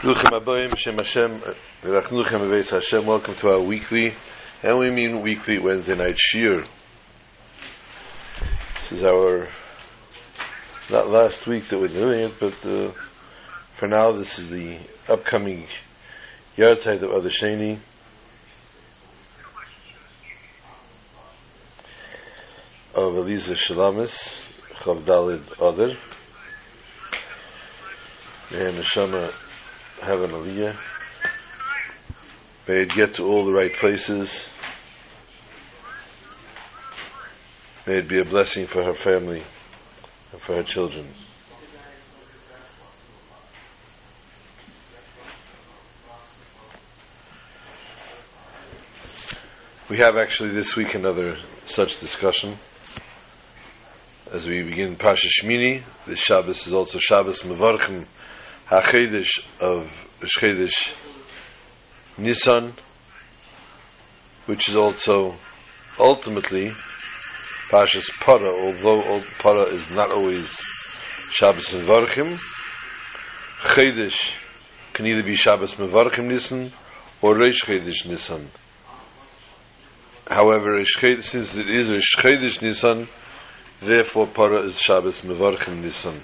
Welcome to our weekly, and we mean weekly Wednesday night shir. This is our not last week that we're doing it, but uh, for now this is the upcoming Yartzeit of Adar Sheni. Of Eliza Shalamis, Chav Dalid Adar. And Neshama have an aliyah. May it get to all the right places. May it be a blessing for her family and for her children. We have actually this week another such discussion. As we begin Pasha Shmini, this Shabbos is also Shabbos Mevarchim HaChedesh of Chedesh Nisan, which is also ultimately Pashas Para, although Para is not always Shabbos Mevarchim. Chedesh can either be Shabbos Mevarchim Nisan or Reish Chedesh Nisan. However, since it is Reish Chedesh Nisan, therefore Para is Shabbos Mevarchim Nisan.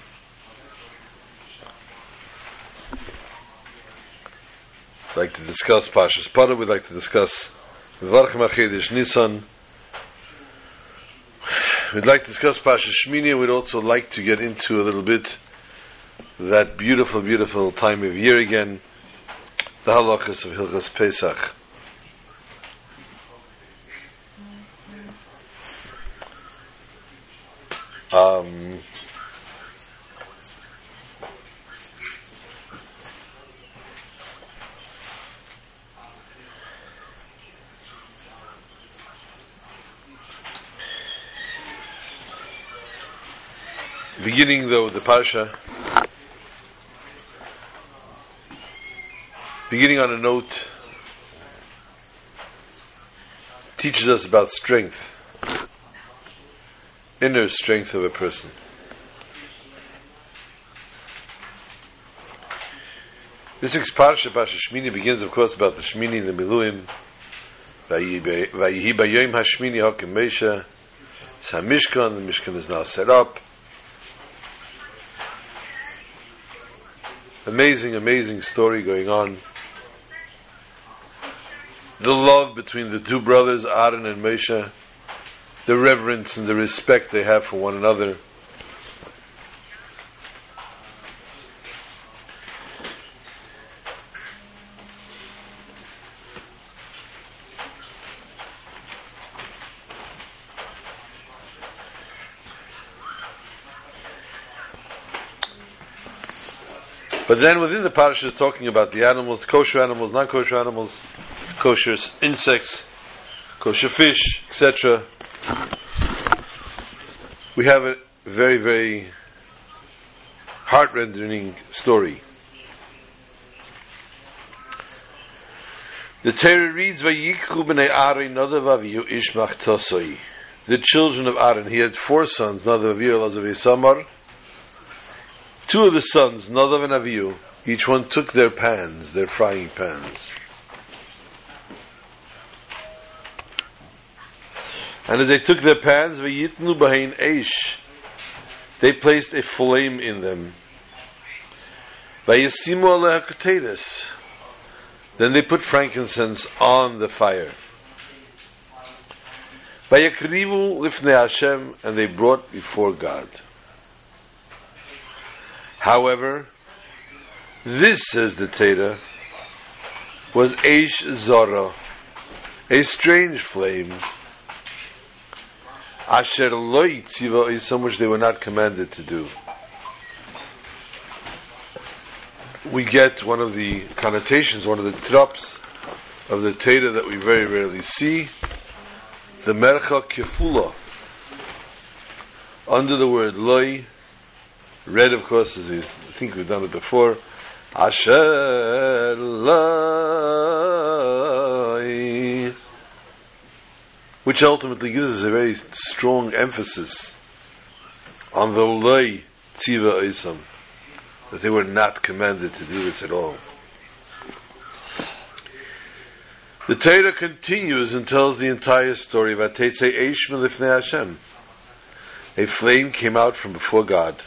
Like to discuss Pashas Para. We'd like to discuss Varchim Achedish Nisan. We'd like to discuss Pashas Shmini. We'd also like to get into a little bit that beautiful, beautiful time of year again, the halachas of Hilchas Pesach. Um, beginning though the parsha. Beginning on a note teaches us about strength inner strength of a person. This week's parsha parsha shmini begins of course about the shmini the miluim. Vayihi bayom hashmini hakim meisha it's the mishkan is now set up amazing, amazing story going on. The love between the two brothers, Aaron and Moshe, the reverence and the respect they have for one another. But then within the parasha, talking about the animals, kosher animals, non-kosher animals, kosher insects, kosher fish, etc. We have a very, very heart-rending story. The Torah reads, "Vayikhu b'nei Aaron nadav aviyu ishmach tosoi." The children of Aaron, he had four sons, nadav aviyu, Elazar, Samar, Two of the sons, Nadav and Avihu, each one took their pans, their frying pans. And as they took their pans, v'yitnu b'hein eish, they placed a flame in them. V'yisimu aleha Then they put frankincense on the fire. V'yakrivu lifnei Hashem, and they brought before God. However, this, says the Teda, was Eish Zara, a strange flame, Asher Loi Tziva Isam, which they were not commanded to do. We get one of the connotations, one of the tropes of the Teda that we very rarely see, the Mercha Kefula, under the word Loi, Red, of course, as we think we've done it before. Asher Lai. Which ultimately gives us a very strong emphasis on the Lai Tziva Isam. That they were not commanded to do this at all. The Torah continues and tells the entire story of Atetze Eish Melifnei Hashem. A flame came out from before God,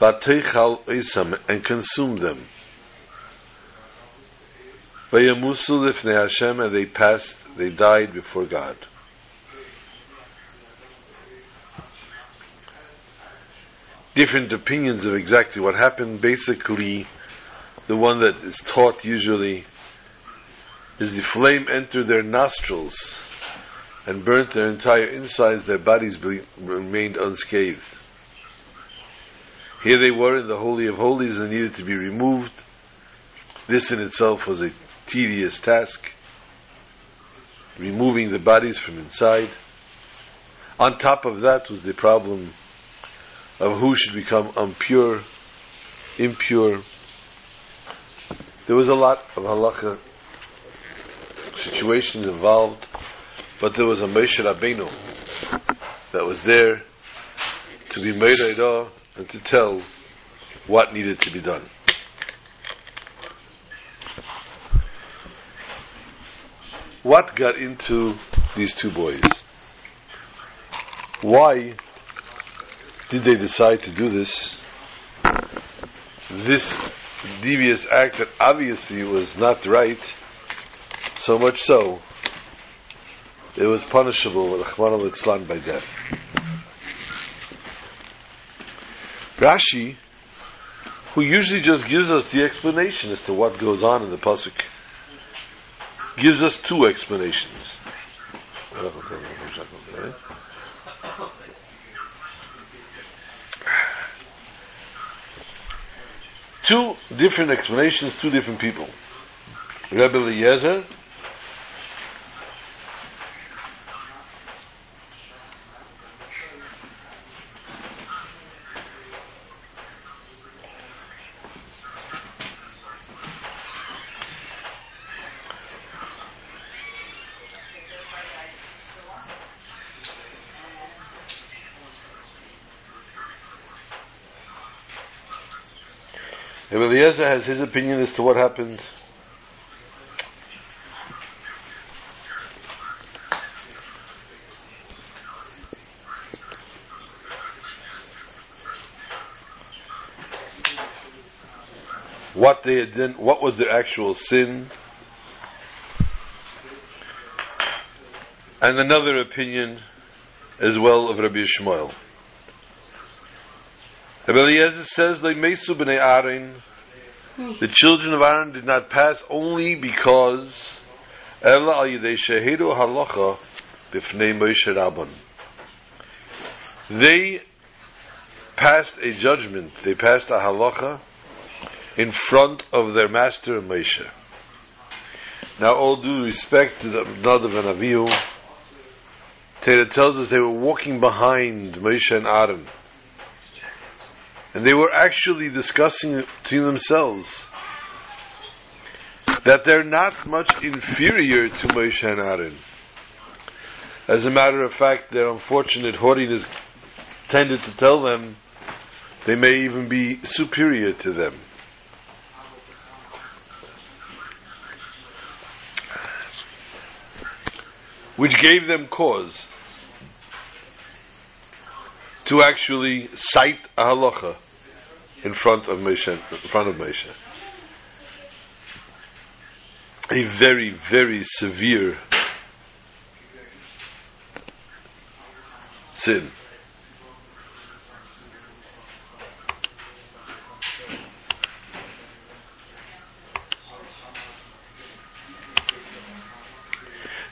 Vateichal Isam, and consumed them. Vayamusu Lifnei Hashem, and they passed, they died before God. Different opinions of exactly what happened. Basically, the one that is taught usually is the flame entered their nostrils and burnt their entire insides, their bodies be- remained unscathed. Here they were in the Holy of Holies and needed to be removed. This in itself was a tedious task, removing the bodies from inside. On top of that was the problem of who should become impure, impure. There was a lot of halacha situations involved, but there was a Moshe Rabbeinu that was there to be made and to tell what needed to be done. What got into these two boys? Why did they decide to do this? This devious act that obviously was not right so much so, it was punishable by death. Rashi, who usually just gives us the explanation as to what goes on in the pasuk, gives us two explanations. Two different explanations, two different people. Rebbe Eliezer Eliezer has his opinion as to what happened. What they had done, what was their actual sin, and another opinion as well of Rabbi Shmuel. Rabbi Eliezer says, "Leimesu b'nei Aaron." The children of Aaron did not pass only because Ella al Shehedu Halacha Moshe Rabban. They passed a judgment, they passed a halacha in front of their master Moshe. Now, all due respect to the Nadav and Avihu, Torah tells us they were walking behind Moshe and Aaron. And they were actually discussing between themselves that they're not much inferior to Moshe and Aaron. As a matter of fact, their unfortunate haughtiness tended to tell them they may even be superior to them. Which gave them cause to actually cite a halacha in front of Moshe, in front of Moshe. A very, very severe sin.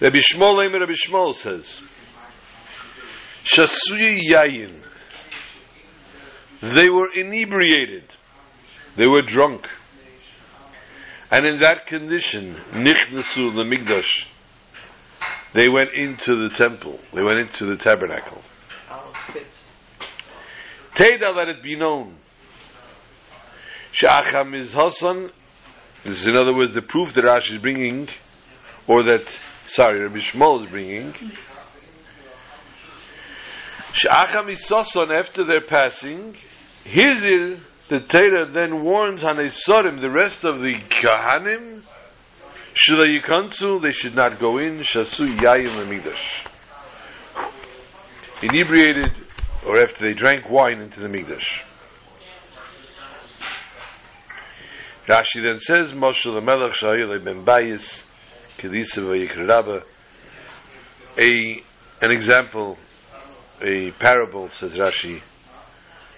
Rabbi Shmuel, Rabbi Shmuel says, Shasuyi Yayin. They were inebriated. They were drunk. And in that condition, Nichnasu Lamigdash, they went into the temple. They went into the tabernacle. Teda, let it be known. Sha'acham is Hassan. This is in other words the proof that Rashi is bringing, or that, sorry, Rabbi Shmuel is bringing, Sh'acham isoson, after their passing, Hizir, the Torah then warns Hanesorim, the rest of the Kahanim, yikansu, they should not go in. Shasu yayin lemigdash. Inebriated, or after they drank wine into the migdash. Rashi then says, Moshe lemelech shayil ben bayis, kedisa vayikr A, an example, a parable, says Rashi,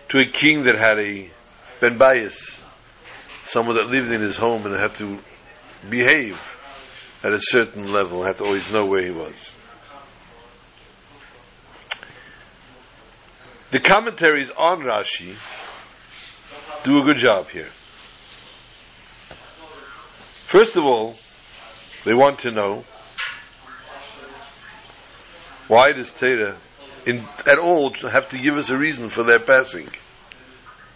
to a king that had a ben bayis, someone that lived in his home and had to behave at a certain level, had to always know where he was. The commentaries on Rashi do a good job here. First of all, they want to know why does Teda in, at all have to give us a reason for their passing?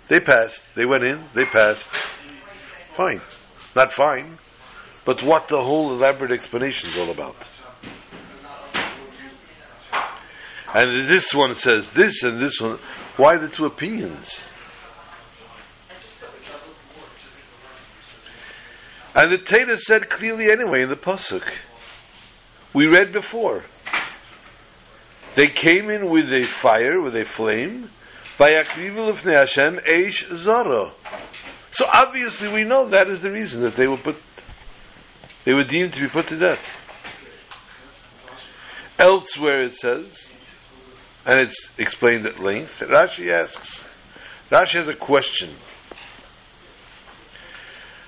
They passed, they went in, they passed. Fine. Not fine, but what the whole elaborate explanation is all about. And this one says this and this one. Why the two opinions? And the Torah said clearly anyway in the Pasuk. We read before. They came in with a fire, with a flame, by Akrivil of Hashem, Eish Zara. So obviously we know that is the reason that they were put, they were deemed to be put to death. Elsewhere it says, and it's explained at length. Rashi asks, Rashi has a question.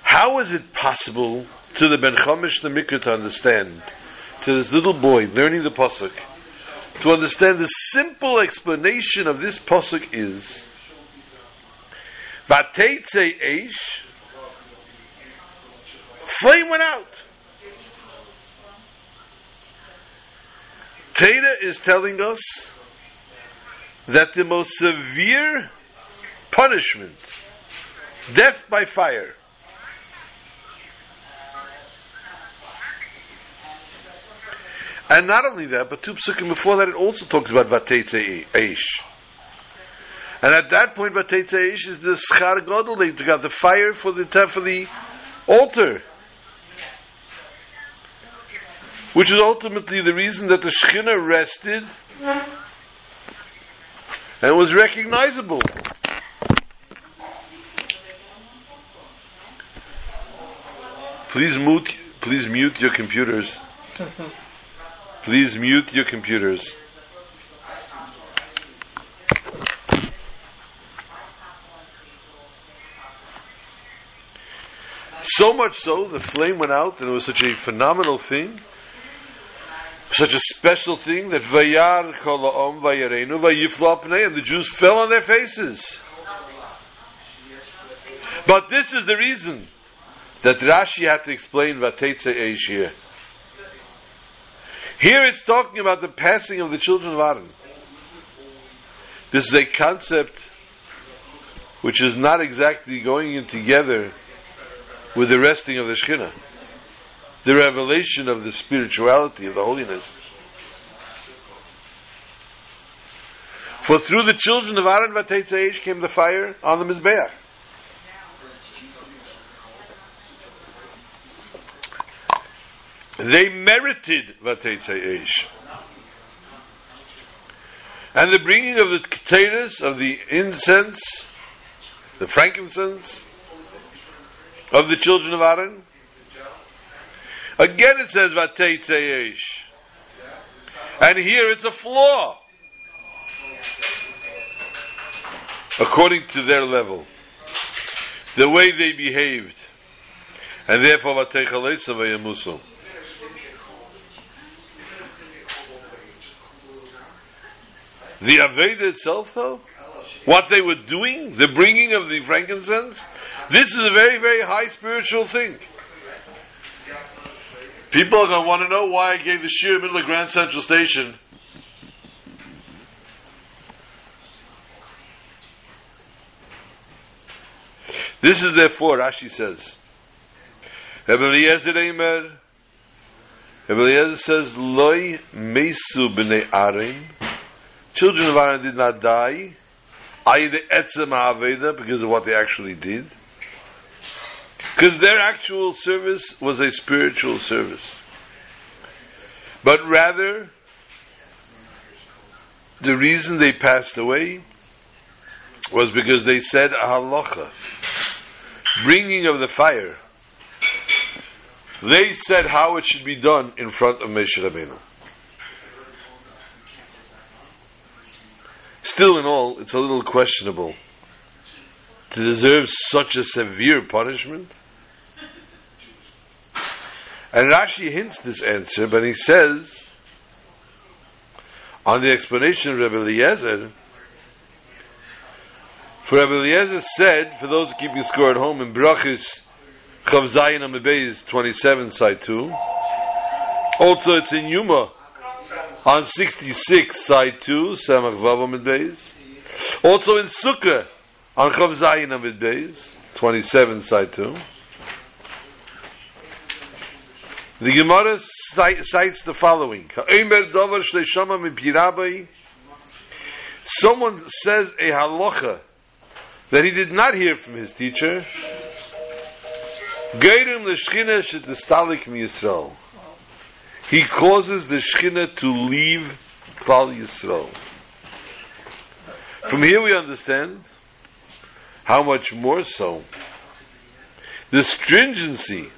How is it possible to the Ben Chamish the Mikra to understand, to this little boy learning the Pasuk, to understand the simple explanation of this Pasuk is, Vateitze Eish, flame went out. Teda is telling us that the most severe punishment, death by fire, And not only that, but two psukim before that, it also talks about vatetze eish. And at that point, vatetze eish is the schar gadol. They got the fire for the for the altar, which is ultimately the reason that the Shechina rested and was recognizable. Please mute, please mute your computers. Please mute your computers. So much so, the flame went out, and it was such a phenomenal thing such a special thing that Vayar Kolaom Vayarenu and the Jews fell on their faces. But this is the reason that Rashi had to explain Vatetze Eish here. It's talking about the passing of the children of Aaron. This is a concept which is not exactly going in together with the resting of the Shekhinah the revelation of the spirituality of the holiness. For through the children of Aaron Vatetzaish came the fire on the Mizbeach. They merited Vatetzaish. And the bringing of the potatoes, of the incense, the frankincense, of the children of Aaron, Again it says Vateitzeyesh. And here it's a flaw. According to their level. The way they behaved. And therefore Vatechalesa Vayamusu. The Aveda itself, though, what they were doing, the bringing of the frankincense, this is a very, very high spiritual thing. People are going to want to know why I gave the shear middle of Grand Central Station. This is therefore, Rashi says, Rebbe Eliezer Rebbe Eliezer says, Loi mesu b'nei children of Aaron did not die, i.e. the etzem ha'aveda, because of what they actually did. Because their actual service was a spiritual service. But rather, the reason they passed away was because they said a halacha, bringing of the fire. They said how it should be done in front of Moshe Rabbeinu. Still, in all, it's a little questionable to deserve such a severe punishment. And Rashi hints this answer, but he says, on the explanation of Rabbi Eliezer, for Rabbi Eliezer said, for those keeping score at home, in Brachis Chav Zayin Amibez 27, side 2, also it's in Yuma, on 66, side 2, Samach Vav also in Sukkah, on Chav Zayin Amibez 27, side 2, The Gemara cites the following: Someone says a halacha that he did not hear from his teacher. He causes the Shechina to leave Klal Yisrael. From here we understand how much more so the stringency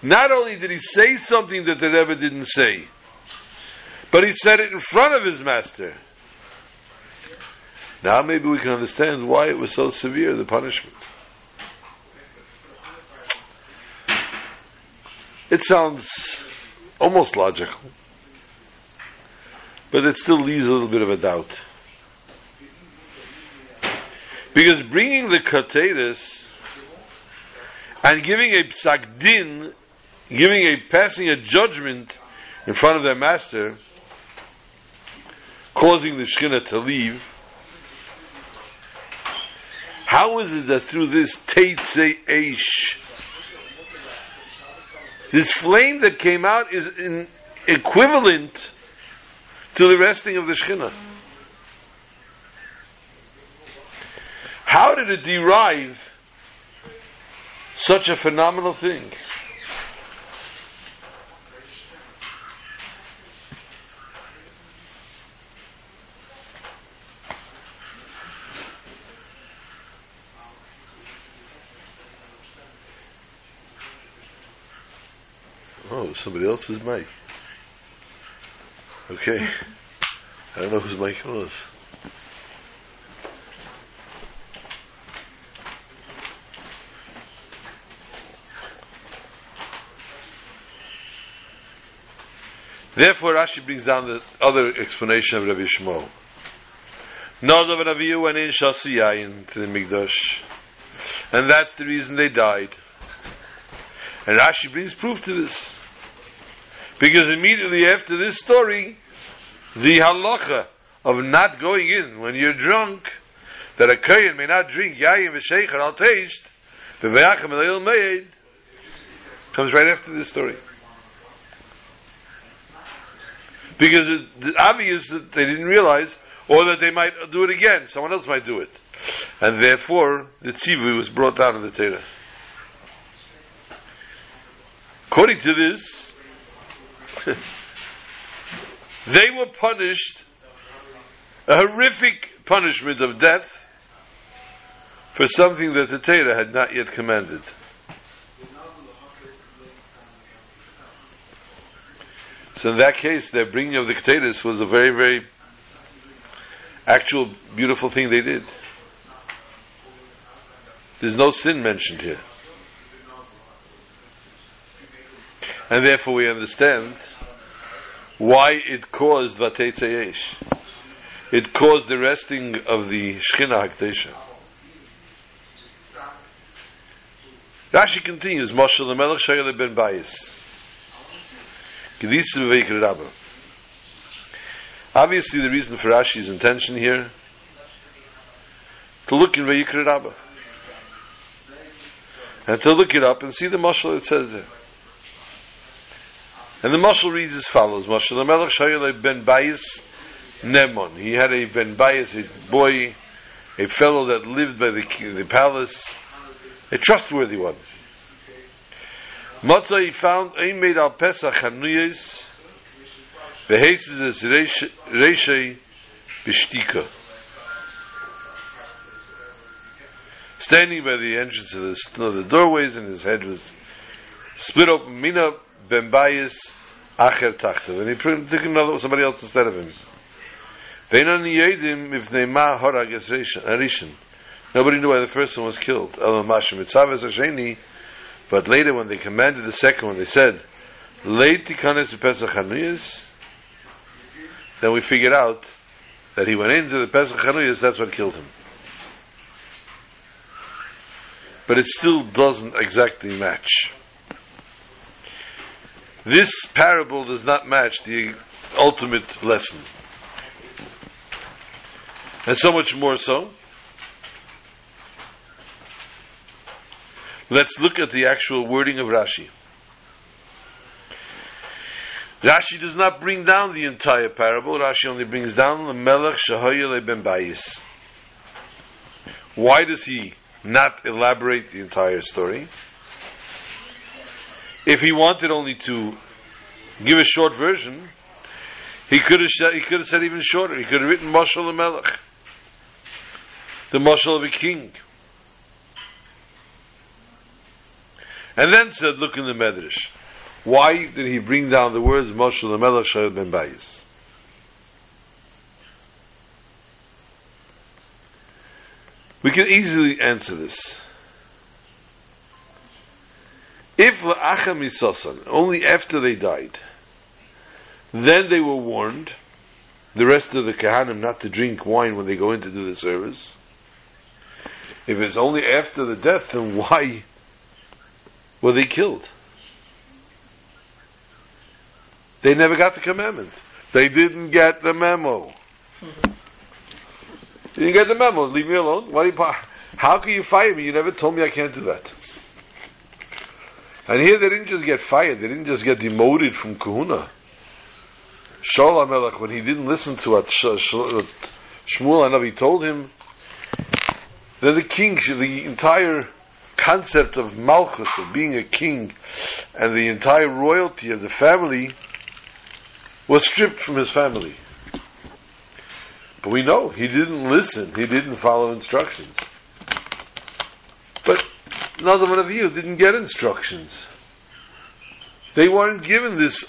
not only did he say something that the Rebbe didn't say, but he said it in front of his master. Now maybe we can understand why it was so severe, the punishment. It sounds almost logical, but it still leaves a little bit of a doubt. Because bringing the kateris and giving a psakdin giving a passing a judgment in front of their master, causing the Shekhinah to leave. How is it that through this Teitze Eish, this flame that came out is in, equivalent to the resting of the Shekhinah? How did it derive such a phenomenal thing? Somebody else's mic. Okay. I don't know whose mic it was. Therefore, Rashi brings down the other explanation of Rabbi Shmuel. Nadav and Avihu went in Shasiyayin to the Mikdash, and that's the reason they died. And Rashi brings proof to this. Because immediately after this story, the halacha of not going in when you're drunk, that a kohen may not drink yayin v'sheicher al teisht, v'vayachem el meid, comes right after this story. Because it's obvious that they didn't realize, or that they might do it again. Someone else might do it. And therefore, the tzivu was brought down in the Torah. According to this, they were punished a horrific punishment of death for something that the Torah had not yet commanded. So in that case, their bringing of the Keteris was a very, very actual, beautiful thing they did. There's no sin mentioned here. And therefore we understand why it caused Vatetzeyesh. It caused the resting of the Shechina Hakdesha. Rashi continues, Moshe Melech Shayel ben Bayis. Gedisa V'Veikir Rabba. Obviously the reason for Rashi's intention here to look in Vayikra Rabba. And to look it up and see the mashal that says there. And the mashal reads as follows: Mashal Melech Shayel ben Bayis Nemon. He had a ben Bayis, a boy, a fellow that lived by the the palace, a trustworthy one. Matzah he found ein made al Pesach hanuyes veheses es reishei bishtika. Standing by the entrance of the, the doorways and his head was split open, mina ben bayis acher tachta. And he took another, somebody else instead of him. Veinan yedim they ma horag es rishon. Nobody knew why the first one was killed. But later, when they commanded the second one, they said, Late tikanes Pesach Hanuyas. Then we figured out that he went into the Pesach Hanuyas, that's what killed him. But it still doesn't exactly match. This parable does not match the ultimate lesson. And so much more so Let's look at the actual wording of Rashi. Rashi does not bring down the entire parable. Rashi only brings down the Melech Shahoyele ben Bayis. Why does he not elaborate the entire story? If he wanted only to give a short version, he could have said, he could have said even shorter. He could have written Mashal Melech, the Mashal of a king. And then said, look in the Medrash. Why did he bring down the words Moshe Melech Shayot Ben Bayis? We can easily answer this. If La'acham Yisosan, only after they died, then they were warned, the rest of the Kahanim not to drink wine when they go in to do the service. If it's only after the death, then why were they killed? They never got the commandment. They didn't get the memo. Mm-hmm. You didn't get the memo. Leave me alone. Why you, how can you fire me? You never told me I can't do that. And here they didn't just get fired. They didn't just get demoted from Kahuna. Shaul HaMelech, when he didn't listen to what Shmuel Hanavi told him, that the king, the entire concept of Malchus, of being a king, and the entire royalty of the family was stripped from his family. But we know he didn't listen, he didn't follow instructions. But another one of you didn't get instructions. They weren't given this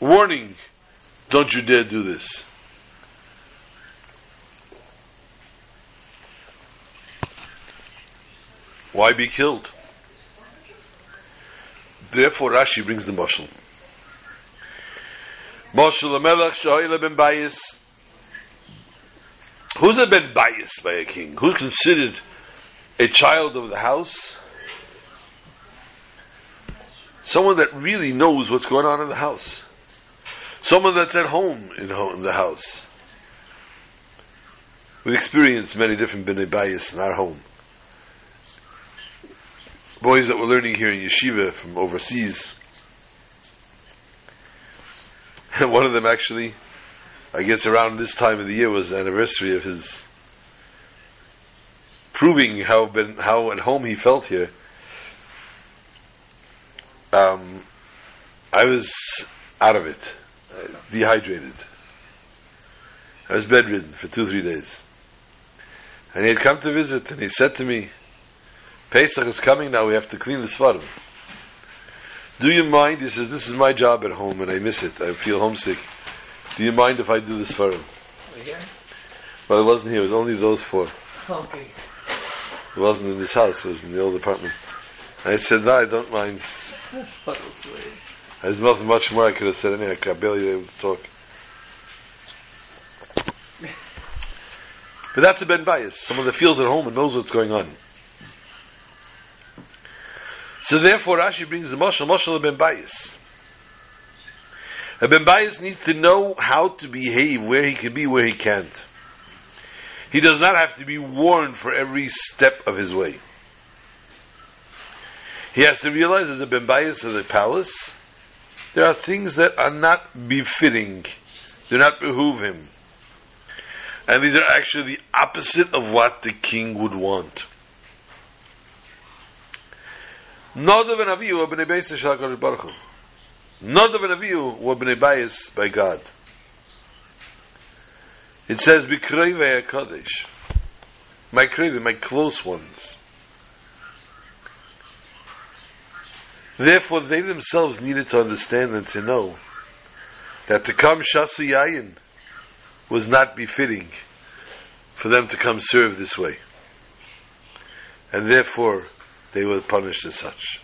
warning don't you dare do this. Why be killed? Therefore, Rashi brings the Moshel. Moshel Melech Shaila ben Bayis. Who's a ben Bayis by a king? Who's considered a child of the house? Someone that really knows what's going on in the house. Someone that's at home in, the house. We've experienced many different ben Bayis in our home boys that were learning here in yeshiva from overseas. And one of them actually, I guess around this time of the year was the anniversary of his proving how been, how at home he felt here. Um, I was out of it, dehydrated. I was bedridden for two, three days. And he had come to visit, and he said to me, Pesach is coming now, we have to clean the Svarim. Do you mind? He says, This is my job at home and I miss it. I feel homesick. Do you mind if I do the Svarim? Again? Well, it wasn't here, it was only those four. Okay. It wasn't in this house, it was in the old apartment. I said, No, I don't mind. There's nothing much more I could have said anyway, I barely able to talk. But that's a Ben Bias, someone that feels at home and knows what's going on. So therefore Rashi brings the Moshe, Moshe Ben Bias. A Ben Bias needs to know how to behave, where he can be, where he can't. He does not have to be warned for every step of his way. He has to realize as a Ben of the palace, there are things that are not befitting, do not behoove him. And these are actually the opposite of what the king would want. Nadav and Avihu were b'nei Beis Baruch. Nadav and Avihu were b'nei by God. It says, B'krei HaKadosh. My krei, my close ones. Therefore, they themselves needed to understand and to know that to come Shasu Yayin was not befitting for them to come serve this way. And therefore, they were punished as such.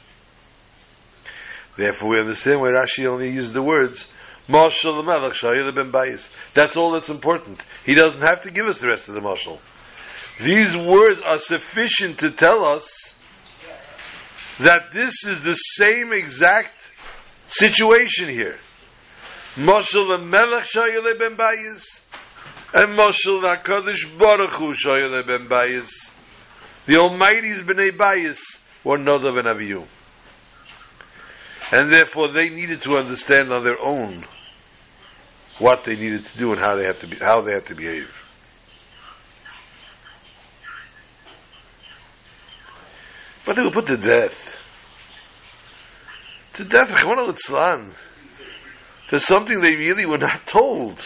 Therefore, we understand why Rashi only used the words Marshal Melech ben Bayis. That's all that's important. He doesn't have to give us the rest of the marshal. These words are sufficient to tell us that this is the same exact situation here. Marshal Melech ben Bayis and Marshal HaKadosh Baruch Hu ben Bayis. The Almighty's Bnei Bayis were Nadav and Avihu. And therefore they needed to understand on their own what they needed to do and how they had to be, how they had to behave. But they were put to death. To death, for something they really were not told.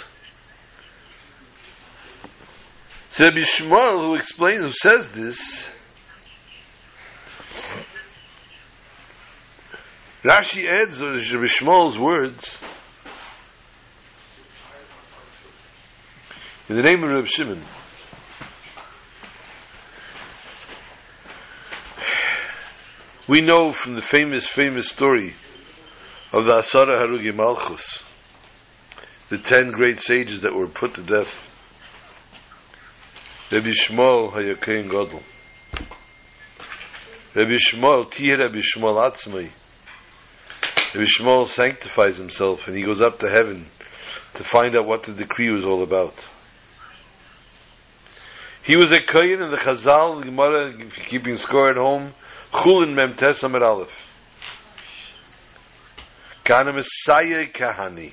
So Rabbi Shmuel, who explains, who says this, Rashi adds Shmuel's words, in the name of Rabbi Shimon, we know from the famous, famous story of the Asara Harugi Malchus, the ten great sages that were put to death Rabbi Shmuel Hayakein Gadol. Rabbi Shmuel, Tiyeh Rabbi Shmuel Atzmai. Rabbi Shmuel sanctifies himself and he goes up to heaven to find out what the decree was all about. He was a Kohen in the Chazal, Gemara, if you're keeping score at home, Chulin Mem Tesam Aleph. Kana Messiah Kahani.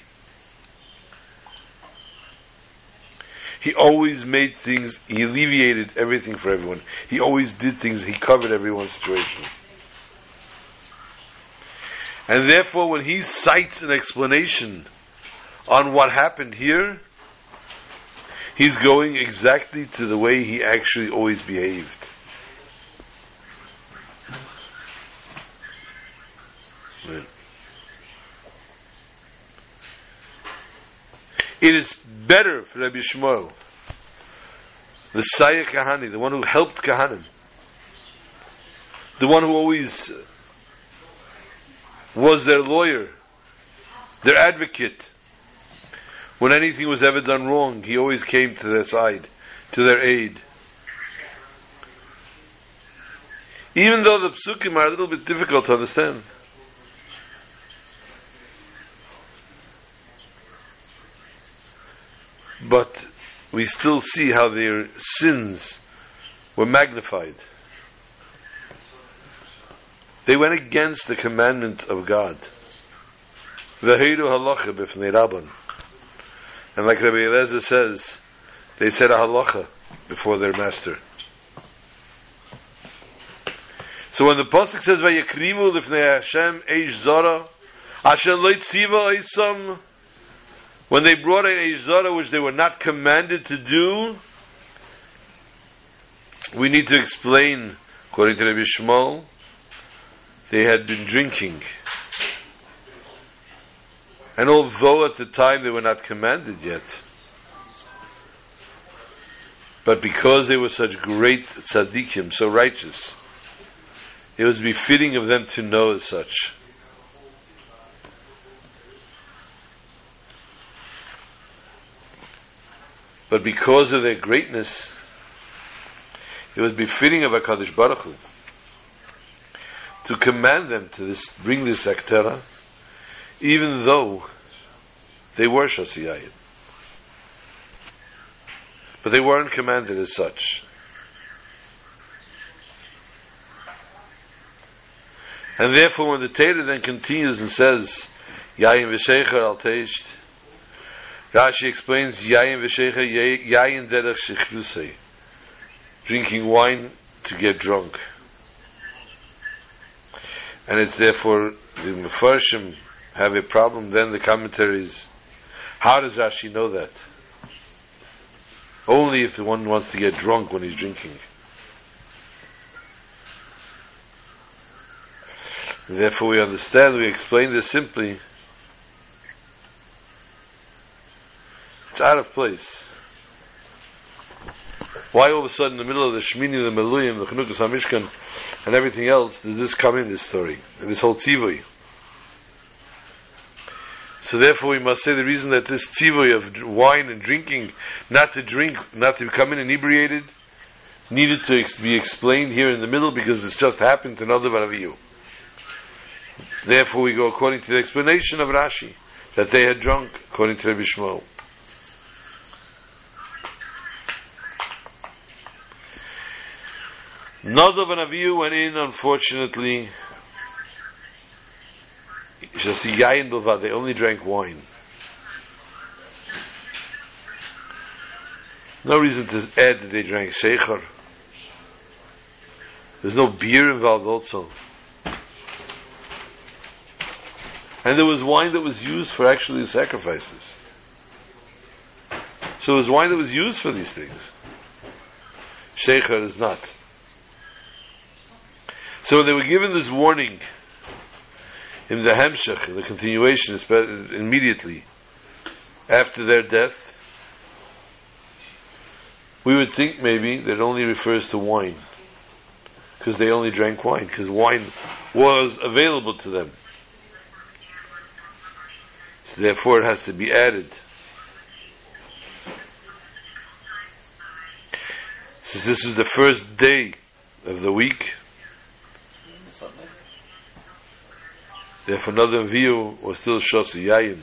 He always made things, he alleviated everything for everyone. He always did things, he covered everyone's situation. And therefore, when he cites an explanation on what happened here, he's going exactly to the way he actually always behaved. It is better for Rabbi Shmuel, the Sayyid Kahani, the one who helped Kahanim, the one who always was their lawyer, their advocate. When anything was ever done wrong, he always came to their side, to their aid. Even though the psukim are a little bit difficult to understand. but we still see how their sins were magnified. They went against the commandment of God. And like Rabbi Eliezer says, they said a halacha before their master. So when the pasuk says "Vayekrivu lifnei Hashem eish zara," Asher loitziva oisam when they brought in a zara which they were not commanded to do, we need to explain, according to Rabbi Shmuel, they had been drinking. And although at the time they were not commanded yet, but because they were such great tzaddikim, so righteous, it was befitting of them to know as such. But because of their greatness, it was befitting of HaKadosh Baruch Hu to command them to this, bring this Aktera, even though they were Shasiyayim. But they weren't commanded as such. And therefore, when the Torah then continues and says, Yayin v'shecher al teisht, Rashi explains yayin v'shecha yayin derech shechdusei, drinking wine to get drunk, and it's therefore the Mefarshim have a problem. Then the commentaries, how does Rashi know that? Only if the one wants to get drunk when he's drinking. Therefore, we understand. We explain this simply It's out of place. Why all of a sudden in the middle of the Shmini, the Meluyim, the Chanukas HaMishkan, and everything else, did this come in this story, this whole tzivui? So therefore we must say the reason that this tzivui of wine and drinking, not to drink, not to become inebriated, needed to ex- be explained here in the middle because it's just happened to another Baraviyu. Therefore we go according to the explanation of Rashi, that they had drunk, according to Rabbi Shmuel. Nadav and Avihu went in, unfortunately. Just yayin bava, they only drank wine. No reason to add that they drank shecher. There's no beer involved also. And there was wine that was used for actually sacrifices. So it was wine that was used for these things. Shecher is not. So they were given this warning in the Hemshech, in the continuation, immediately after their death. We would think maybe that it only refers to wine, because they only drank wine, because wine was available to them. So therefore, it has to be added. Since this is the first day of the week, Therefore, another view was still Shos Yayin.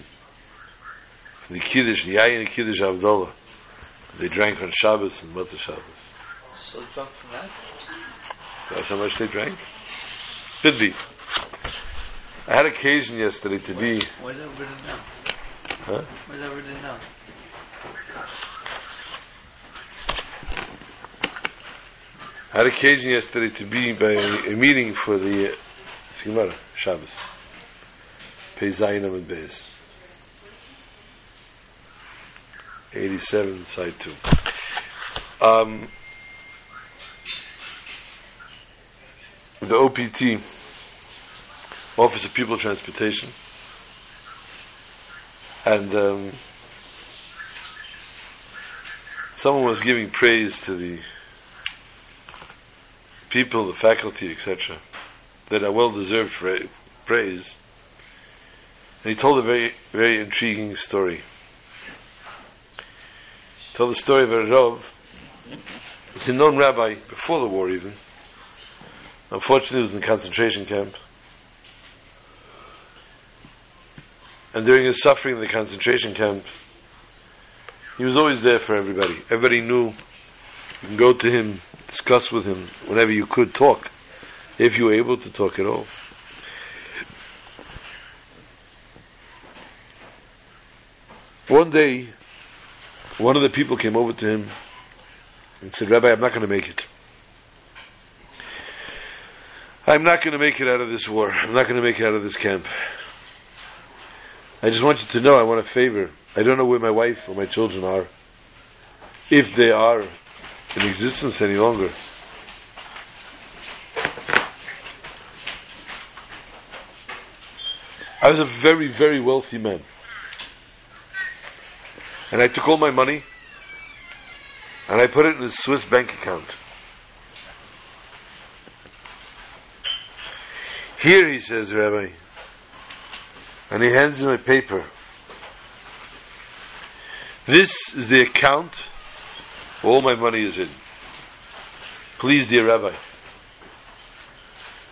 The Kiddush, the Yayin the Kiddush Havdalah. They drank on Shabbos and Motzei Shabbos. So drunk from that? That's how much they drank? Could be. I had occasion yesterday to be. Where's that written now? Huh? Where's that written now? I had occasion yesterday to be by a, a meeting for the uh, Shabbos. Pei Zayin Amud Beis. 87, side 2. Um, the OPT, Office of Pupil Transportation, and um, someone was giving praise to the people, the faculty, etc., that are well deserved praise. And he told a very, very intriguing story. He told the story of a Rav. It's a known rabbi before the war, even. Unfortunately, he was in the concentration camp. And during his suffering in the concentration camp, he was always there for everybody. Everybody knew you can go to him, discuss with him whenever you could talk, if you were able to talk at all. One day, one of the people came over to him and said, Rabbi, I'm not going to make it. I'm not going to make it out of this war. I'm not going to make it out of this camp. I just want you to know I want a favor. I don't know where my wife or my children are. If they are in existence any longer. I was a very, very wealthy man. And I took all my money and I put it in a Swiss bank account. Here, he says, Rabbi, and he hands him a paper. This is the account all my money is in. Please, dear Rabbi,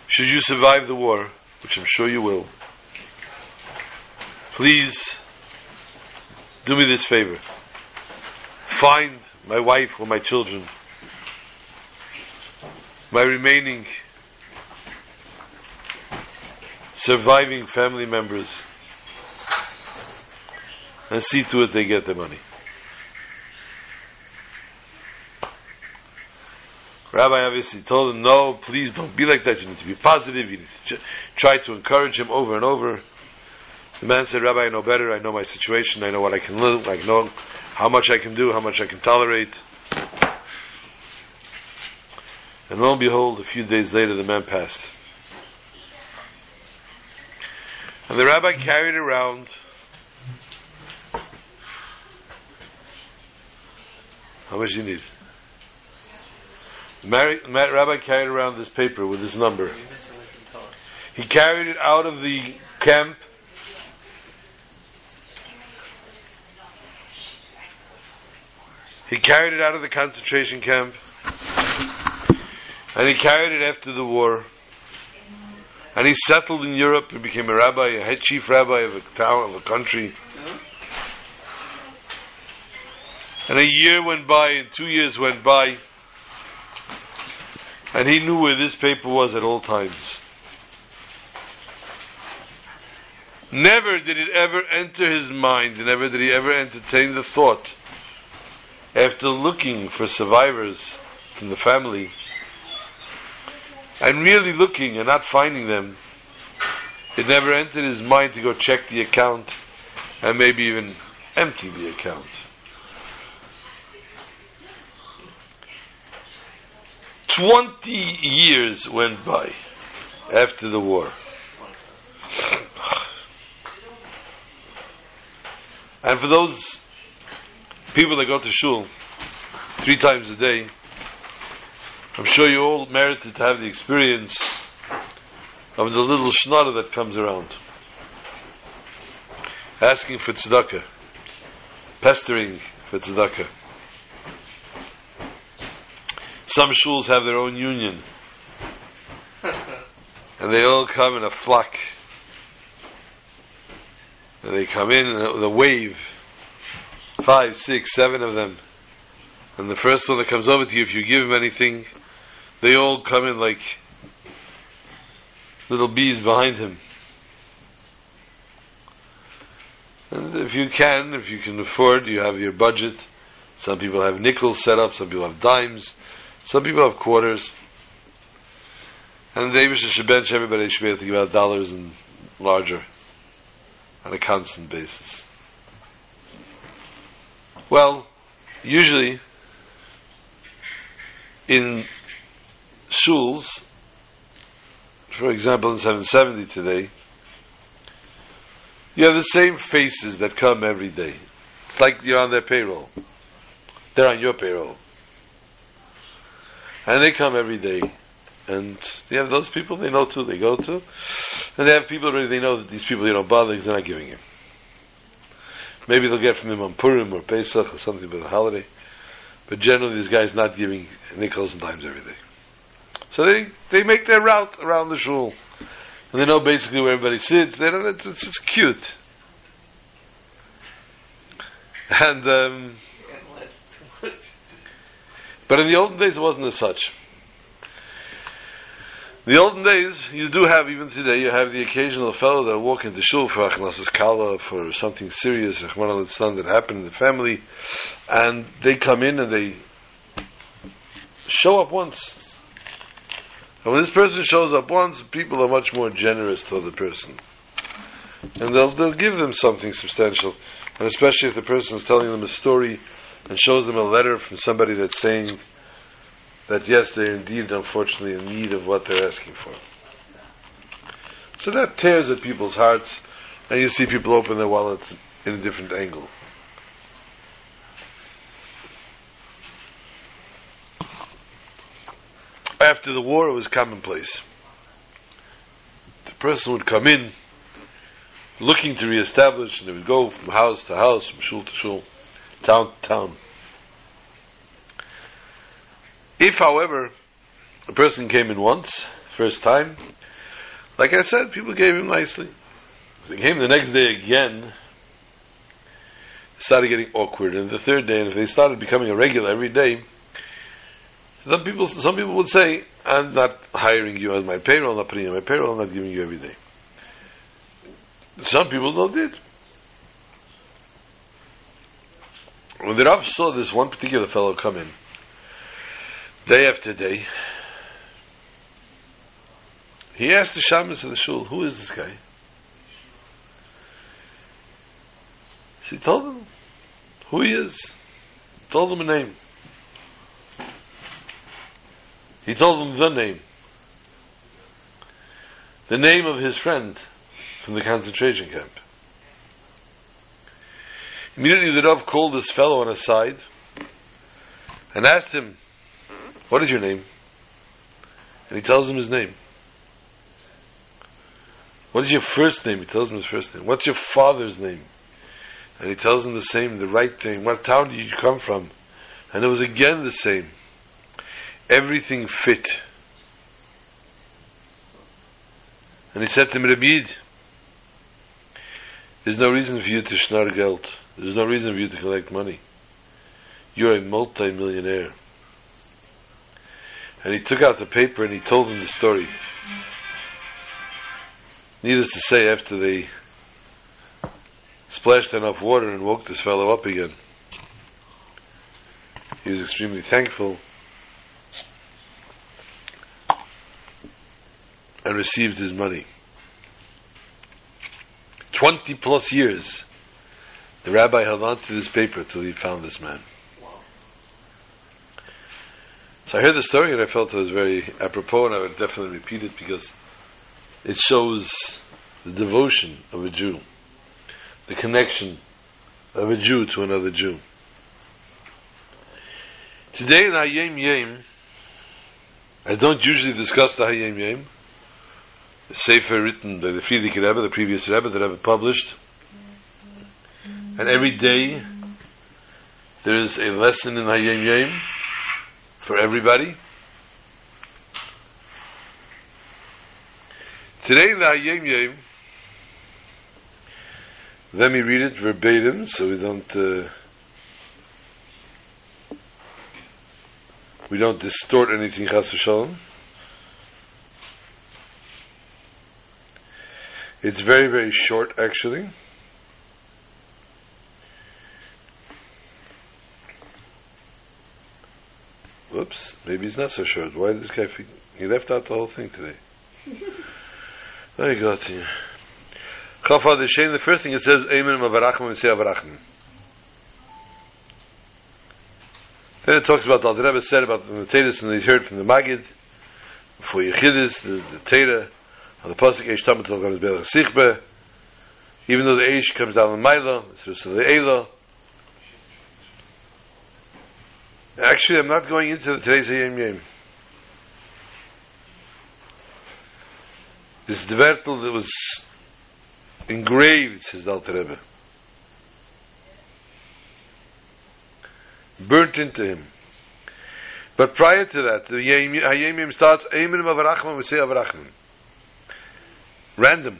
should you survive the war, which I'm sure you will, please do me this favor. Find my wife or my children, my remaining surviving family members, and see to it they get the money. Rabbi obviously told him, no, please don't be like that. You need to be positive. You need to try to encourage him over and over. The man said, Rabbi, I know better. I know my situation. I know what I can live. I know how much I can do, how much I can tolerate. And lo and behold, a few days later, the man passed. And the rabbi carried around how much do you need? Ma- rabbi carried around this paper with this number. You're missing what you told us. He carried it out of the camp. He carried it out of the concentration camp. And he carried it after the war. And he settled in Europe. He became a rabbi, a head chief rabbi of a town, of a country. And a year went by, and two years went by. And he knew where this paper was at all times. Never did it ever enter his mind, never did he ever entertain the thought, after looking for survivors from the family, and really looking and not finding them, it never entered his mind to go check the account and maybe even empty the account. Twenty years went by after the war. And for those people that go to shul three times a day, I'm sure you all merited to have the experience of the little schnotter that comes around. Asking for tzedakah. Pestering for tzedakah. Some shuls have their own union. And they all come in a flock. And they come in with a wave. Five, six, seven of them. And the first one that comes over to you, if you give him anything, they all come in like little bees behind him. And if you can, if you can afford, you have your budget. Some people have nickels set up, some people have dimes, some people have quarters. And the Davis should bench everybody should be able to give out dollars and larger on a constant basis. Well, usually in shuls, for example, in 770 today, you have the same faces that come every day. It's like you're on their payroll. They're on your payroll. And they come every day. And you have those people they know to, they go to. And they have people already they know that these people they don't bother because they're not giving him. Maybe they'll get from them on Purim or Pesach or something for the holiday. But generally these guys not giving nickels and dimes every day. So they, they make their route around the shul. And they know basically where everybody sits. They don't, it's, it's, it's cute. And, um, Getting less too much. but in the olden days it wasn't as such. In the olden days, you do have, even today, you have the occasional fellow that walk into shul for achnasas kala, for something serious, that happened in the family, and they come in and they show up once. And when this person shows up once, people are much more generous to the person. And they'll, they'll give them something substantial. And especially if the person is telling them a story and shows them a letter from somebody that's saying that yes, they're indeed, unfortunately, in need of what they're asking for. So that tears at people's hearts, and you see people open their wallets in a different angle. After the war, it was commonplace. The person would come in looking to reestablish, and they would go from house to house, from shul to shul, town to town. If, however, a person came in once, first time, like I said, people gave him nicely. They came the next day again, started getting awkward. And the third day, and if they started becoming a regular every day, some people, some people would say, "I'm not hiring you as my payroll, I'm not putting you on my payroll, I'm not giving you every day." Some people don't did. When the Rav saw this one particular fellow come in, day after day, he asked the shamus of the shul, who is this guy? So he told him who he is. Told him a name. He told him the name. The name of his friend from the concentration camp. Immediately the Rav called this fellow on his side and asked him, What is your name? And he tells him his name. What is your first name? He tells him his first name. What's your father's name? And he tells him the same, the right thing. What town did you come from? And it was again the same. Everything fit. And he said to him, Rabid, there's no reason for you to schnar geld. There's no reason for you to collect money. You're a multi-millionaire. And he took out the paper and he told him the story. Needless to say, after they splashed enough water and woke this fellow up again, he was extremely thankful and received his money. Twenty plus years, the rabbi held on to this paper till he found this man. So I heard the story and I felt it was very apropos, and I would definitely repeat it because it shows the devotion of a Jew, the connection of a Jew to another Jew. Today in Hayom Yom, I don't usually discuss the Hayom Yom, the Sefer written by the Frierdiker Rebbe, the previous Rebbe that Rebbe published. And every day there is a lesson in Hayom Yom for everybody. Today in the Hayom Yom, let me read it verbatim so we don't uh, we don't distort anything chas v'shalom. It's very very short actually. Whoops, maybe he's not so short. Why did this guy? Fe- he left out the whole thing today. There you go to you. Chafa the Shem, the first thing it says, Amen Mavarachim and Avarachim. Then it talks about the Rebbe said about the Tetis and he heard from the Magid, for Yechidis, the, the on the Pasuk, Eish Tamat Tolgan is Belach Sichbe, even though the Eish comes down in Maila, it's Rusa the Eila. Actually, I'm not going into today's Yom Yom. This Dvertel that was engraved, says the Alter Rebbe. Burnt into him. But prior to that, the Hayom Yom starts, Eimenim Avarachman, we say Avarachman. Random.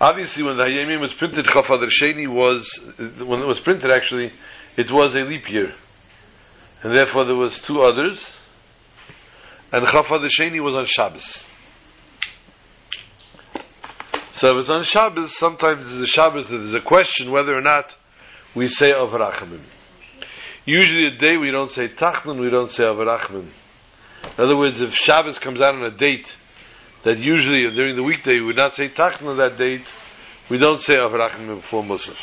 Obviously, when the Yom was printed, Chafadar Sheni was, when it was printed actually, it was a leap year. And therefore there was two others, and Chafadar Sheni was on Shabbos. So if it's on Shabbos, sometimes there's a Shabbos that there's a question whether or not we say Avrachamim. Usually a day we don't say Tachnun, we don't say Avrachamim. In other words, if Shabbos comes out on a date that usually during the weekday we would not say Tachnun that date, we don't say Avrachamim before Musaf.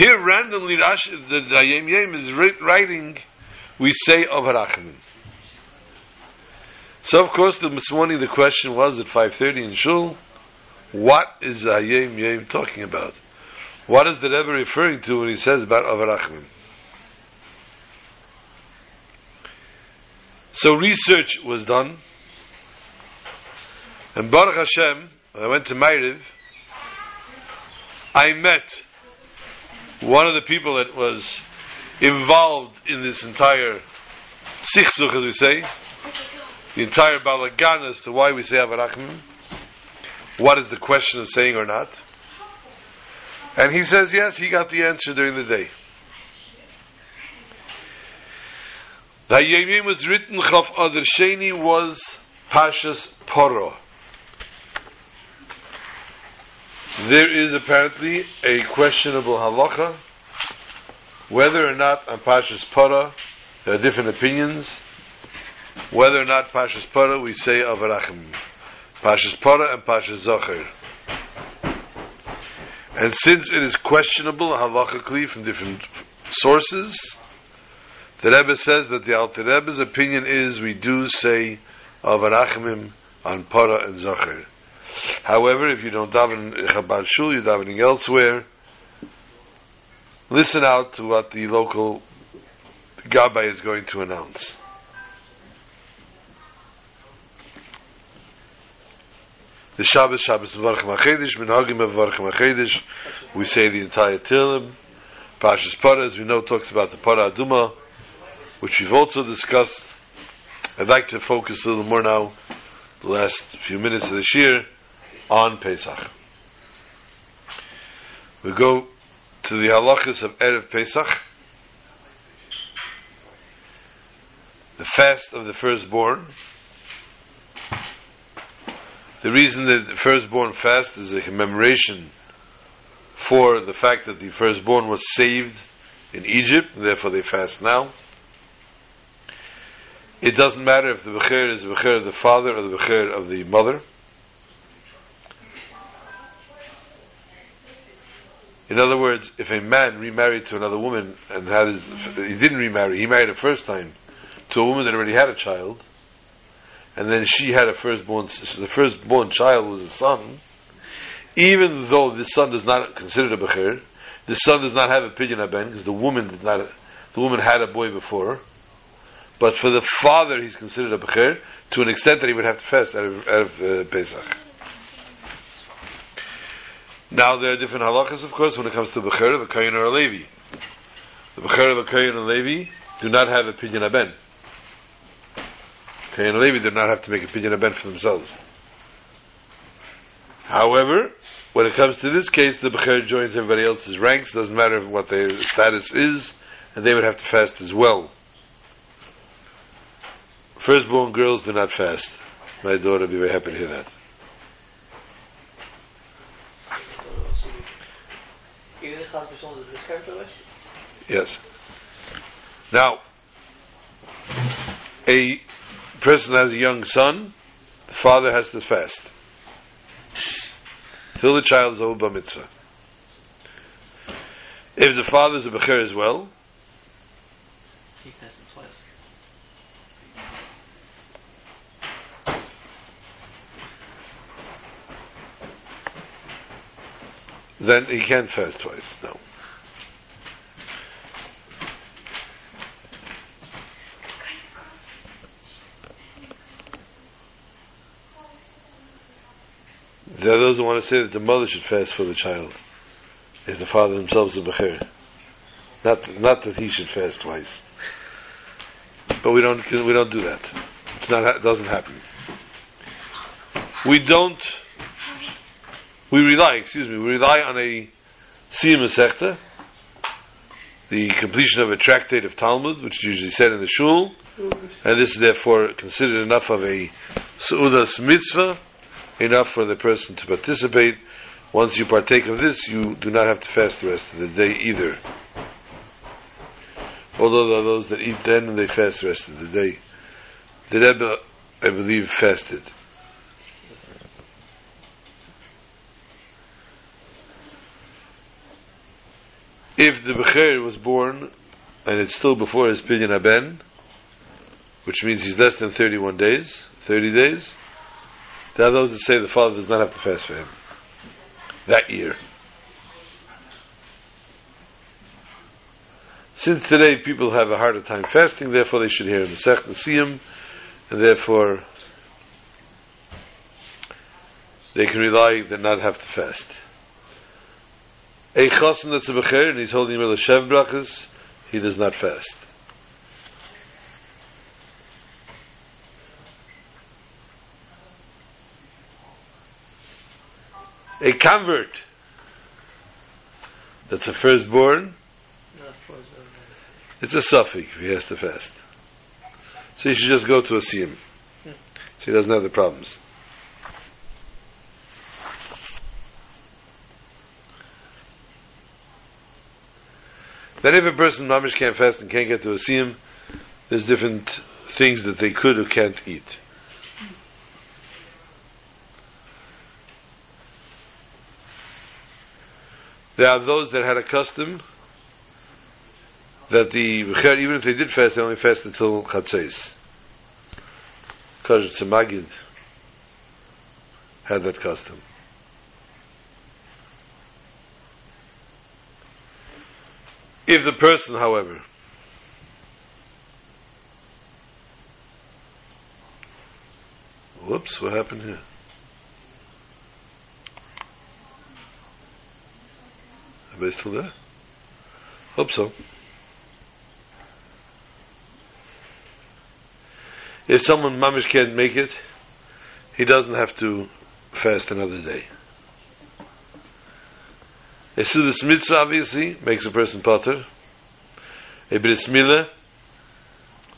Here randomly Rashi, the Hayom Yom is writing, we say of Avrachamim. So of course, the, this morning the question was at 5.30 in Shul, what is Hayom Yom talking about? What is the Rebbe referring to when he says about Avarachim? So research was done, and Baruch Hashem, I went to Ma'ariv, I met one of the people that was involved in this entire sichsuk, as we say, the entire balagan as to why we say Avarachim, what is the question of saying or not. And he says, yes, he got the answer during the day. The Hayom Yom was written, Chaf Adar Sheni was Pashas Poro. There is apparently a questionable halacha whether or not on Pashas Para there are different opinions. Whether or not Pashas Para we say Avarachim. Pashas Para and Pashas Zocher. And since it is questionable halachically from different sources, the Rebbe says that the Alter Rebbe's opinion is we do say Avarachimim on Para and Zocher. However, if you don't daven Chabad Shul, you're davening elsewhere, listen out to what the local Gabbai is going to announce. The Shabbos, Shabbos Mevarchim HaChedesh, Minhagim Mevarchim HaChedesh, we say the entire Tehillim. Parshas Parah, as we know, talks about the Parah Aduma, which we've also discussed. I'd like to focus a little more now, the last few minutes of this year, on Pesach. We go to the halachas of Erev Pesach, the fast of the firstborn. The reason that the firstborn fast is a commemoration for the fact that the firstborn was saved in Egypt, therefore they fast now. It doesn't matter if the Bechor is the Bechor of the father or the Bechor of the mother. In other words, if a man remarried to another woman and had his, he didn't remarry, he married a first time to a woman that already had a child, and then she had a firstborn, the firstborn child was a son, even though the son does not consider a Bechor, the son does not have a pidyon aben, because the woman did not, the woman had a boy before, but for the father he's considered a Bechor, to an extent that he would have to fast out of, out of uh, Pesach. Now there are different halachas, of course, when it comes to Bechor of a Kohen or a Levi. The Bechor of a Kohen and Levi do not have a pidyon aben. Kohen and Levi do not have to make a pidyon aben for themselves. However, when it comes to this case, the Bechor joins everybody else's ranks, doesn't matter what their status is, and they would have to fast as well. Firstborn girls do not fast. My daughter would be very happy to hear that. Yes. Now, a person has a young son, the father has to fast. Till the child is over bar mitzvah. If the father is a bechor as well, He fasted twice. Then he can't fast twice. No. There are those who want to say that the mother should fast for the child, if the father himself is a bechor. Not, not that he should fast twice. But we don't, we don't do that. It's not, it doesn't happen. We don't we rely, excuse me, we rely on a Siyum Masechta, the completion of a tractate of Talmud, which is usually said in the shul, and this is therefore considered enough of a Su'udas mitzvah, enough for the person to participate. Once you partake of this, you do not have to fast the rest of the day either. Although there are those that eat then and they fast the rest of the day. The Rebbe, I believe, fasted. If the Bechor was born and it's still before his Pidyon Aben, which means he's less than 31 days, 30 days, there are those that say the father does not have to fast for him that year. Since today people have a harder time fasting, therefore they should hear the Sech Siyum, and therefore they can rely they not have to fast a chosin that's a bechor and he's holding him Shev brachas, he does not fast. A convert that's a firstborn, it's a safek if he has to fast. So he should just go to a siyum. So he doesn't have the problems. Then if a person mamish can't fast and can't get to a siyum, there's different things that they could or can't eat. There are those that had a custom that the even if they did fast, they only fast until it's a Magid had that custom. If the person, however, whoops, what happened here? Everybody still there? Hope so. If someone mamish can't make it, he doesn't have to fast another day. A Sudas mitzvah obviously makes a person patur. A bris milah,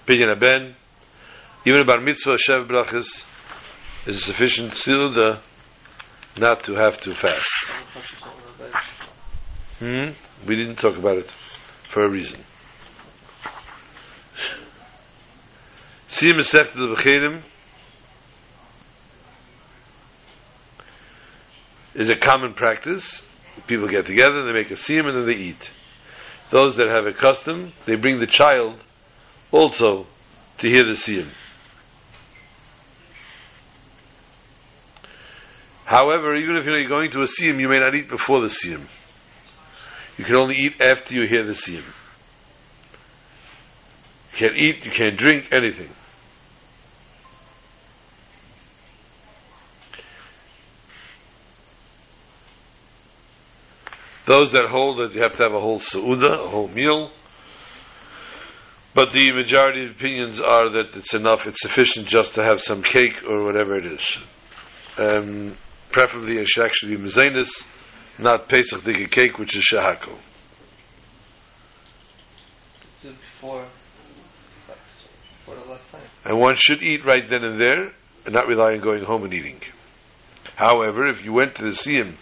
pidyon ben, even a bar mitzvah, shev brachas, is sufficient suda not to have to fast. Hmm? We didn't talk about it for a reason. Siyum Masechta the Bechorim is a common practice. People get together, they make a siyum, and then they eat. Those that have a custom, they bring the child also to hear the siyum. However, even if you're going to a siyum, you may not eat before the siyum. You can only eat after you hear the siyum. You can't eat, you can't drink, anything. Those that hold that you have to have a whole seuda, a whole meal. But the majority of opinions are that it's enough, it's sufficient just to have some cake or whatever it is. Um, preferably it should actually be mezanis, not Pesach Dika cake, which is shahako. Before, before the last time. And one should eat right then and there, and not rely on going home and eating. However, if you went to the siyum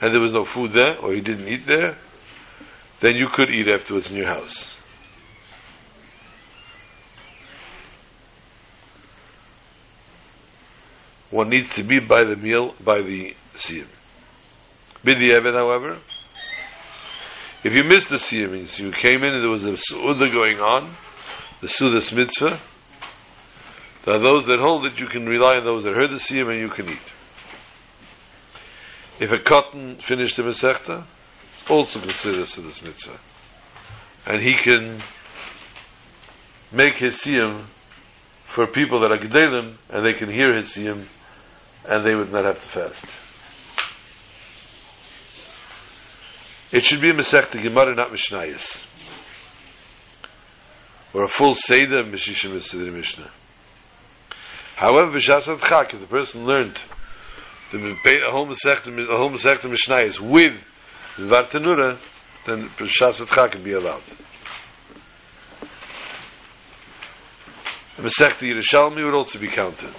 and there was no food there, or you didn't eat there, then you could eat afterwards in your house. One needs to be by the meal, by the siyum. B'di'evet, however, if you missed the siyum, means you came in and there was a su'udah going on, the sudas mitzvah, there are those that hold that you can rely on those that heard the siyum and you can eat. If a katan finished the Masechta, also considered sudas mitzvah. And he can make his siyum for people that are gedalim, and they can hear his siyum, and they would not have to fast. It should be a Masechta Gemara, not Mishnayis. Or a full Seder Mishishim Mishnah. However, B'shas Adchak, if the person learned the whole Masechta, a whole Masechta Mishnayis with Bartenura, then B'shas Adchak can be allowed. The Masechta Yerushalmi would also be counted.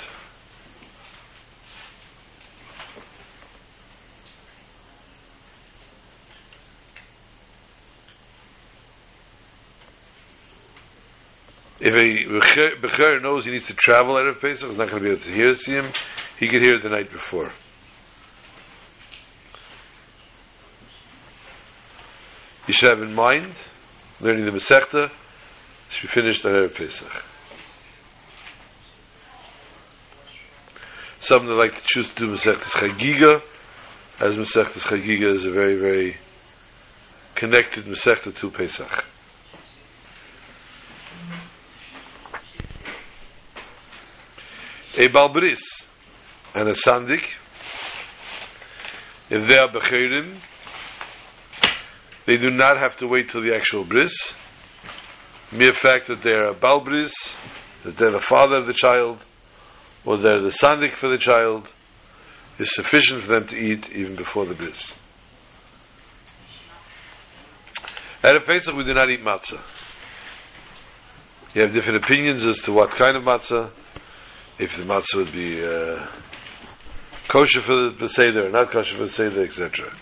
If a Bechor knows he needs to travel out of Pesach, he's not going to be able to hear him, he could hear it the night before. You should have in mind, learning the Masechta, should be finished on Erev Pesach. Some that like to choose to do Masechtas Chagiga, as Masechtas Chagiga is a very, very connected Masechta to Pesach. A balbris and a sandik. If they are bechorim they do not have to wait till the actual bris. Mere fact that they are a balbris that they're the father of the child or they're the sandik for the child is sufficient for them to eat even before the bris. At a Pesach we do not eat matzah. You have different opinions as to what kind of matzah if the matzah would be uh, kosher for the Seder not kosher for the Seder, etc.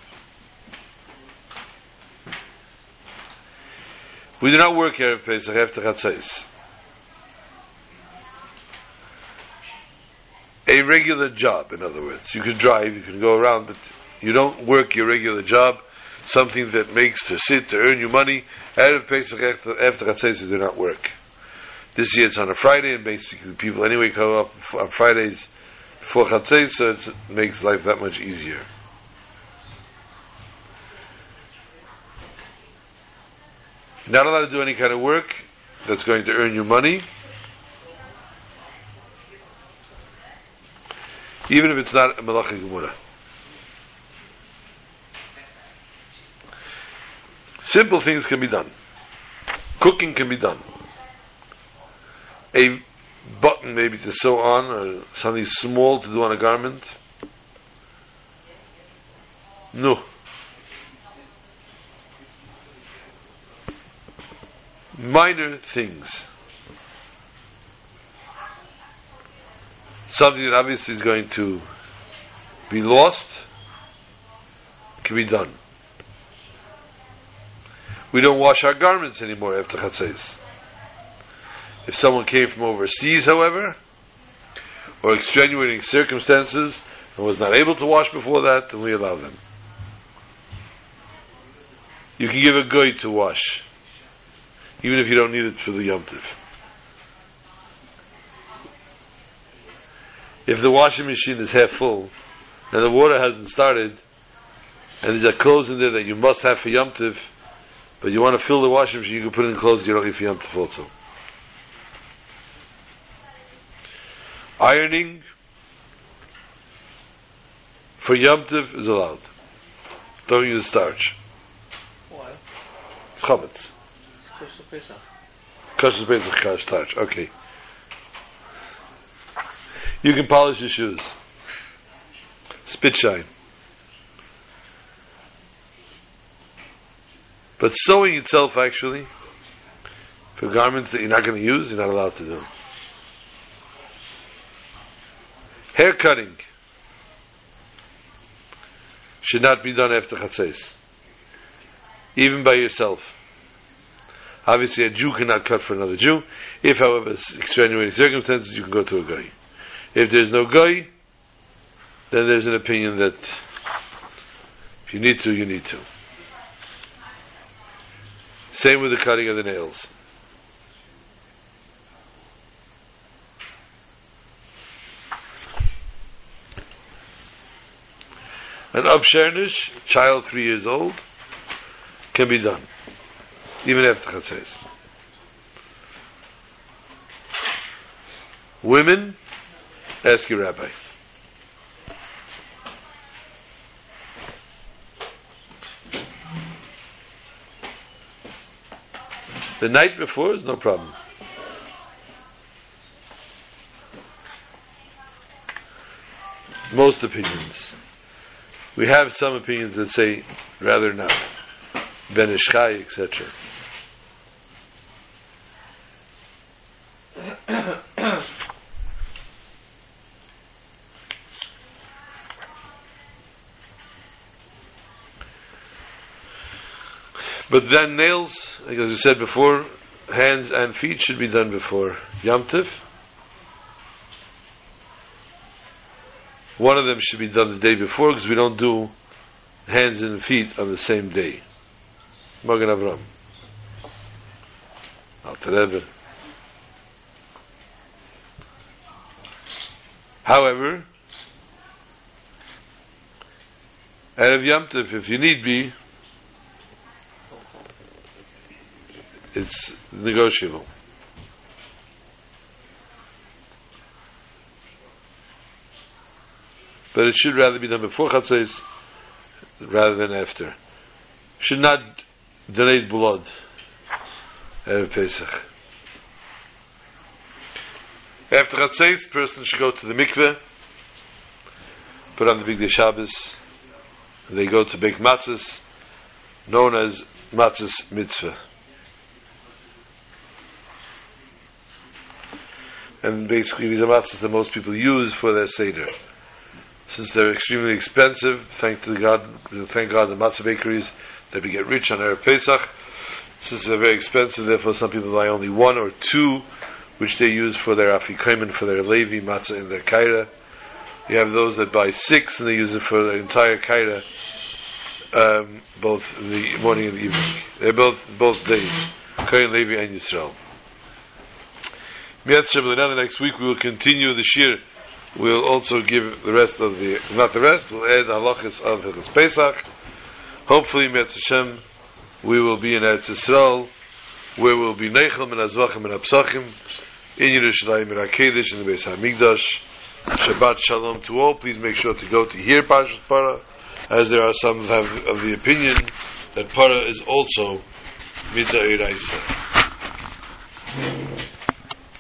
We do not work Erev Pesach after Chatzais. A regular job, in other words. You can drive, you can go around, but you don't work your regular job, something that makes to sit, to earn you money. Erev Pesach after, after Chatzais you do not work. This year it's on a Friday, and basically people anyway come up on Fridays before Chatzais, so it makes life that much easier. Not allowed to do any kind of work that's going to earn you money. Even if it's not a malacha gemura. Simple things can be done. Cooking can be done. A button maybe to sew on, or something small to do on a garment. No. minor things. Something that obviously is going to be lost can be done. We don't wash our garments anymore after Chatzais. If someone came from overseas, however, or extenuating circumstances and was not able to wash before that, then we allow them. You can give a guy to wash even if you don't need it for the Yom If the washing machine is half full and the water hasn't started, and there's a clothes in there that you must have for Yom but you want to fill the washing machine, you can put in clothes you don't need for Yom also. Ironing for Yom is allowed. Don't use starch. Why? It's chametz. Kosher Pesach. Kosher Pesach Kash starch. Okay. You can polish your shoes. Spit shine. But sewing itself, actually, for garments that you're not going to use, you're not allowed to do. Hair cutting should not be done after chatzes, even by yourself. Obviously, a Jew cannot cut for another Jew. If, however, extenuating circumstances, you can go to a guy. If there's no guy, then there's an opinion that if you need to, you need to. Same with the cutting of the nails. An upshernish, child three years old, can be done even after Chatzes. Women, ask your rabbi. The night before is no problem. Most opinions. We have some opinions that say rather not. Ben Ish Chai, etc. But then nails, like as we said before, hands and feet should be done before Yom One of them should be done the day before because we don't do hands and feet on the same day. Magen Avram. However, Erev Yom Tov, if you need be, it's negotiable. But it should rather be done before Chatzos rather than after. Should not donate blood Erev Pesach. After Chatzos, person should go to the mikveh, put on the big day Shabbos, they go to bake matzahs, known as matzahs mitzvah. and basically these are matzahs that most people use for their seder. Since they're extremely expensive, thank to God, thank God the matzah bakeries that we get rich on Erev Pesach. Since they're very expensive, therefore some people buy only one or two, which they use for their afikomen, for their levi matzah in their kaira. You have those that buy six and they use it for their entire kaira, um, both in the morning and the evening. They're both both days, Kohen Levi and Yisrael. Now, next week we will continue the shir. We'll also give the rest of the, not the rest, we'll add halachas of Hilchas Pesach. Hopefully, Mitzvah Hashem, we will be in Eretz Yisrael, where we'll be Neichel and Azvachim and Apsachim, in Yerushalayim and HaKadosh, in the Beis HaMikdash. Shabbat Shalom to all. Please make sure to go to hear Parashat Para, as there are some have of the opinion that Para is also Mitzvah.